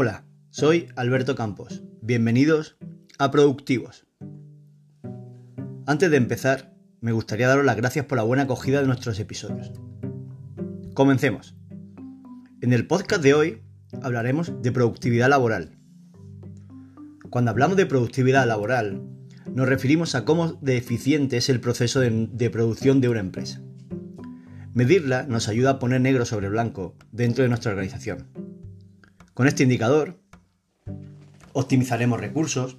Hola, soy Alberto Campos. Bienvenidos a Productivos. Antes de empezar, me gustaría daros las gracias por la buena acogida de nuestros episodios. Comencemos. En el podcast de hoy hablaremos de productividad laboral. Cuando hablamos de productividad laboral, nos referimos a cómo de eficiente es el proceso de, de producción de una empresa. Medirla nos ayuda a poner negro sobre blanco dentro de nuestra organización. Con este indicador, optimizaremos recursos,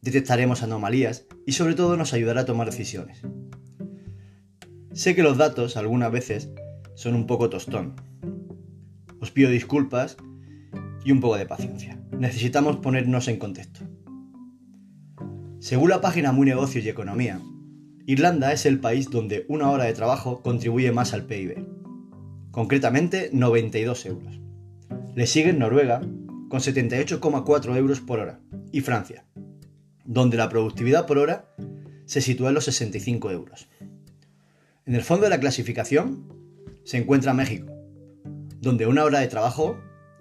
detectaremos anomalías y sobre todo nos ayudará a tomar decisiones. Sé que los datos algunas veces son un poco tostón. Os pido disculpas y un poco de paciencia. Necesitamos ponernos en contexto. Según la página Muy Negocios y Economía, Irlanda es el país donde una hora de trabajo contribuye más al PIB, concretamente 92 euros. Le siguen Noruega con 78,4 euros por hora y Francia, donde la productividad por hora se sitúa en los 65 euros. En el fondo de la clasificación se encuentra México, donde una hora de trabajo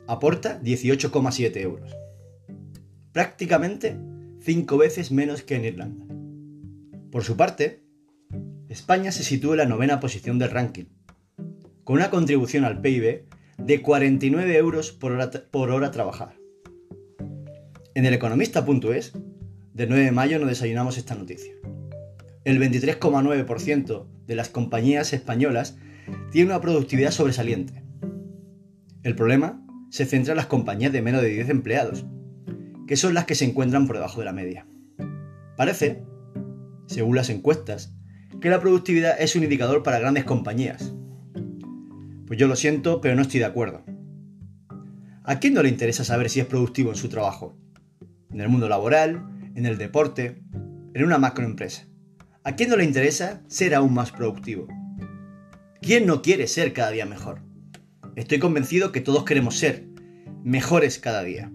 aporta 18,7 euros. Prácticamente 5 veces menos que en Irlanda. Por su parte, España se sitúa en la novena posición del ranking, con una contribución al PIB de 49 euros por hora, trabajada. En el economista.es, del 9 de mayo, nos desayunamos esta noticia. El 23,9% de las compañías españolas tiene una productividad sobresaliente. El problema se centra en las compañías de menos de 10 empleados, que son las que se encuentran por debajo de la media. Parece según las encuestas, que la productividad es un indicador para grandes compañías. Pues yo lo siento, pero no estoy de acuerdo. ¿A quién no le interesa saber si es productivo en su trabajo? En el mundo laboral, en el deporte, en una macroempresa. ¿A quién no le interesa ser aún más productivo? ¿Quién no quiere ser cada día mejor? Estoy convencido que todos queremos ser mejores cada día.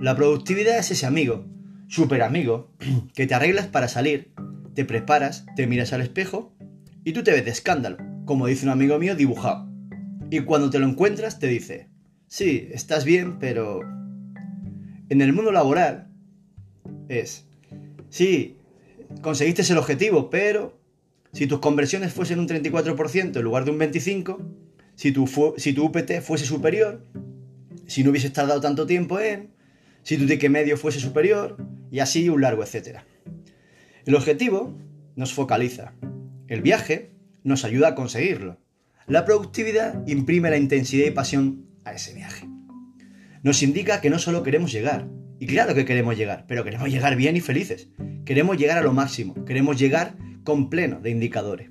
La productividad es ese amigo súper amigo, que te arreglas para salir, te preparas, te miras al espejo y tú te ves de escándalo, como dice un amigo mío dibujado. Y cuando te lo encuentras te dice, sí, estás bien, pero... En el mundo laboral es, sí, conseguiste el objetivo, pero si tus conversiones fuesen un 34% en lugar de un 25%, si tu, si tu UPT fuese superior, si no hubieses tardado tanto tiempo en, si tu ticket medio fuese superior, y así un largo etcétera. El objetivo nos focaliza. El viaje nos ayuda a conseguirlo. La productividad imprime la intensidad y pasión a ese viaje. Nos indica que no solo queremos llegar, y claro que queremos llegar, pero queremos llegar bien y felices. Queremos llegar a lo máximo, queremos llegar con pleno de indicadores.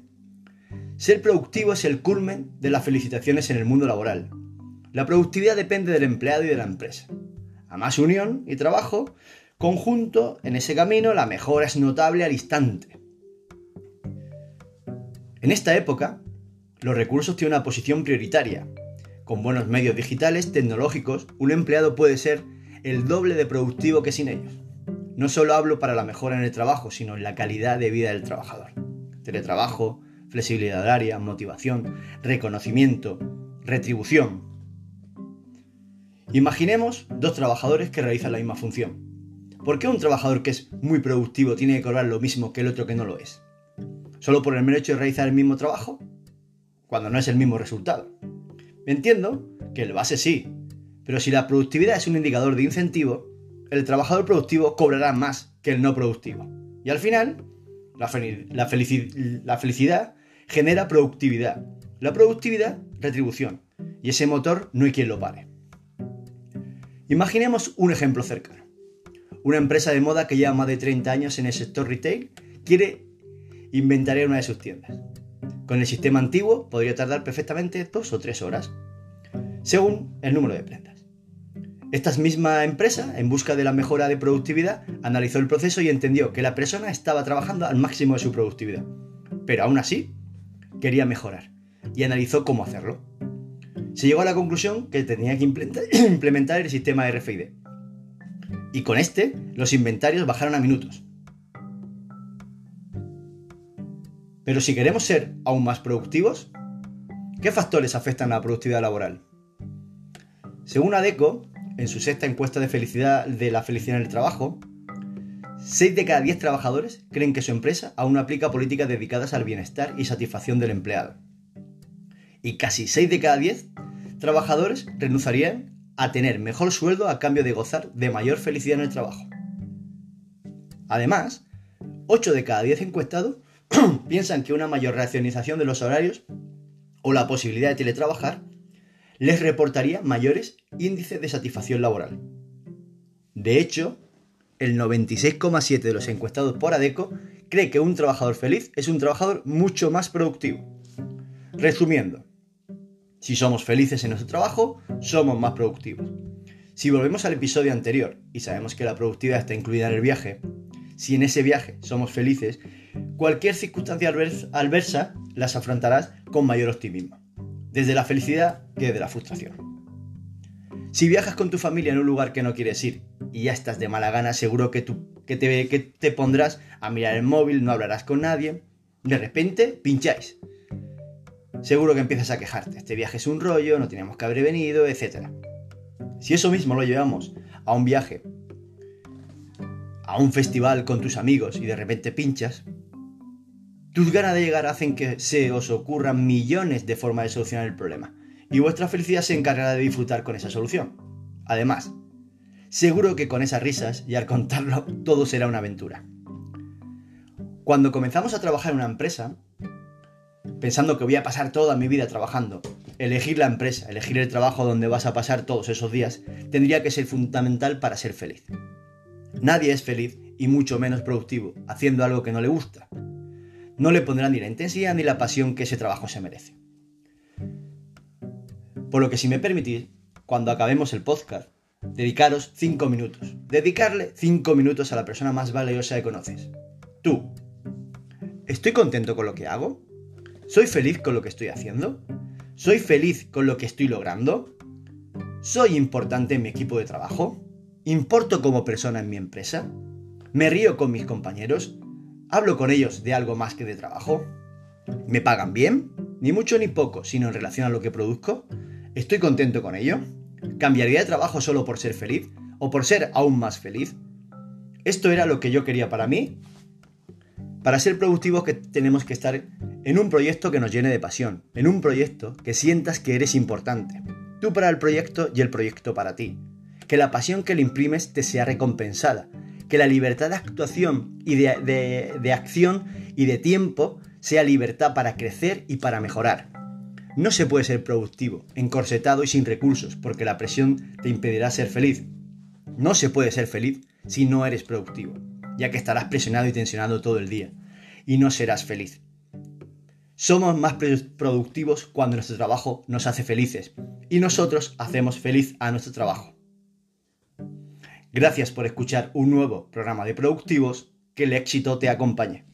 Ser productivo es el culmen de las felicitaciones en el mundo laboral. La productividad depende del empleado y de la empresa. A más unión y trabajo, conjunto, en ese camino la mejora es notable al instante. En esta época, los recursos tienen una posición prioritaria. Con buenos medios digitales, tecnológicos, un empleado puede ser el doble de productivo que sin ellos. No solo hablo para la mejora en el trabajo, sino en la calidad de vida del trabajador. Teletrabajo, flexibilidad horaria, motivación, reconocimiento, retribución. Imaginemos dos trabajadores que realizan la misma función. ¿Por qué un trabajador que es muy productivo tiene que cobrar lo mismo que el otro que no lo es? ¿Solo por el mero hecho de realizar el mismo trabajo? Cuando no es el mismo resultado. Entiendo que el base sí, pero si la productividad es un indicador de incentivo, el trabajador productivo cobrará más que el no productivo. Y al final, la, felicidad genera productividad. La productividad, retribución. Y ese motor no hay quien lo pare. Imaginemos un ejemplo cercano. Una empresa de moda que lleva más de 30 años en el sector retail quiere inventar una de sus tiendas. Con el sistema antiguo podría tardar perfectamente dos o tres horas, según el número de prendas. Esta misma empresa, en busca de la mejora de productividad, analizó el proceso y entendió que la persona estaba trabajando al máximo de su productividad, pero aún así quería mejorar y analizó cómo hacerlo. Se llegó a la conclusión que tenía que implementar el sistema RFID, y con este los inventarios bajaron a minutos. Pero si queremos ser aún más productivos, ¿qué factores afectan a la productividad laboral? Según ADECO, en su sexta encuesta de felicidad de la felicidad en el trabajo, 6 de cada 10 trabajadores creen que su empresa aún aplica políticas dedicadas al bienestar y satisfacción del empleado. Y casi 6 de cada 10 trabajadores renunciarían a tener mejor sueldo a cambio de gozar de mayor felicidad en el trabajo. Además, 8 de cada 10 encuestados piensan que una mayor racionalización de los horarios o la posibilidad de teletrabajar les reportaría mayores índices de satisfacción laboral. De hecho, el 96,7% de los encuestados por ADECO cree que un trabajador feliz es un trabajador mucho más productivo. Resumiendo, si somos felices en nuestro trabajo, somos más productivos. Si volvemos al episodio anterior y sabemos que la productividad está incluida en el viaje, si en ese viaje somos felices, cualquier circunstancia adversa las afrontarás con mayor optimismo, desde la felicidad que desde la frustración. Si viajas con tu familia en un lugar que no quieres ir y ya estás de mala gana, seguro que, tú, que, te, que te pondrás a mirar el móvil, no hablarás con nadie. De repente, pincháis. Seguro que empiezas a quejarte. Este viaje es un rollo, no teníamos que haber venido, etc. Si eso mismo lo llevamos a un viaje, a un festival con tus amigos y de repente pinchas, tus ganas de llegar hacen que se os ocurran millones de formas de solucionar el problema y vuestra felicidad se encargará de disfrutar con esa solución. Además, seguro que con esas risas y al contarlo todo será una aventura. Cuando comenzamos a trabajar en una empresa, pensando que voy a pasar toda mi vida trabajando, elegir la empresa, elegir el trabajo donde vas a pasar todos esos días, tendría que ser fundamental para ser feliz. Nadie es feliz y mucho menos productivo haciendo algo que no le gusta. No le pondrán ni la intensidad ni la pasión que ese trabajo se merece. Por lo que si me permitís, cuando acabemos el podcast, dedicaros 5 minutos. Dedicarle 5 minutos a la persona más valiosa que conoces. Tú. ¿Estoy contento con lo que hago? ¿Soy feliz con lo que estoy haciendo? ¿Soy feliz con lo que estoy logrando? ¿Soy importante en mi equipo de trabajo? ¿Importo como persona en mi empresa? ¿Me río con mis compañeros? ¿Hablo con ellos de algo más que de trabajo? ¿Me pagan bien? Ni mucho ni poco, sino en relación a lo que produzco. ¿Estoy contento con ello? ¿Cambiaría de trabajo solo por ser feliz? ¿O por ser aún más feliz? Esto era lo que yo quería para mí. Para ser productivos que tenemos que estar en un proyecto que nos llene de pasión, en un proyecto que sientas que eres importante. Tú para el proyecto y el proyecto para ti. Que la pasión que le imprimes te sea recompensada. Que la libertad de actuación y de, de acción y de tiempo sea libertad para crecer y para mejorar. No se puede ser productivo, encorsetado y sin recursos, porque la presión te impedirá ser feliz. No se puede ser feliz si no eres productivo, ya que estarás presionado y tensionado todo el día, y no serás feliz. Somos más productivos cuando nuestro trabajo nos hace felices, y nosotros hacemos feliz a nuestro trabajo. Gracias por escuchar un nuevo programa de Productivos, que el éxito te acompañe.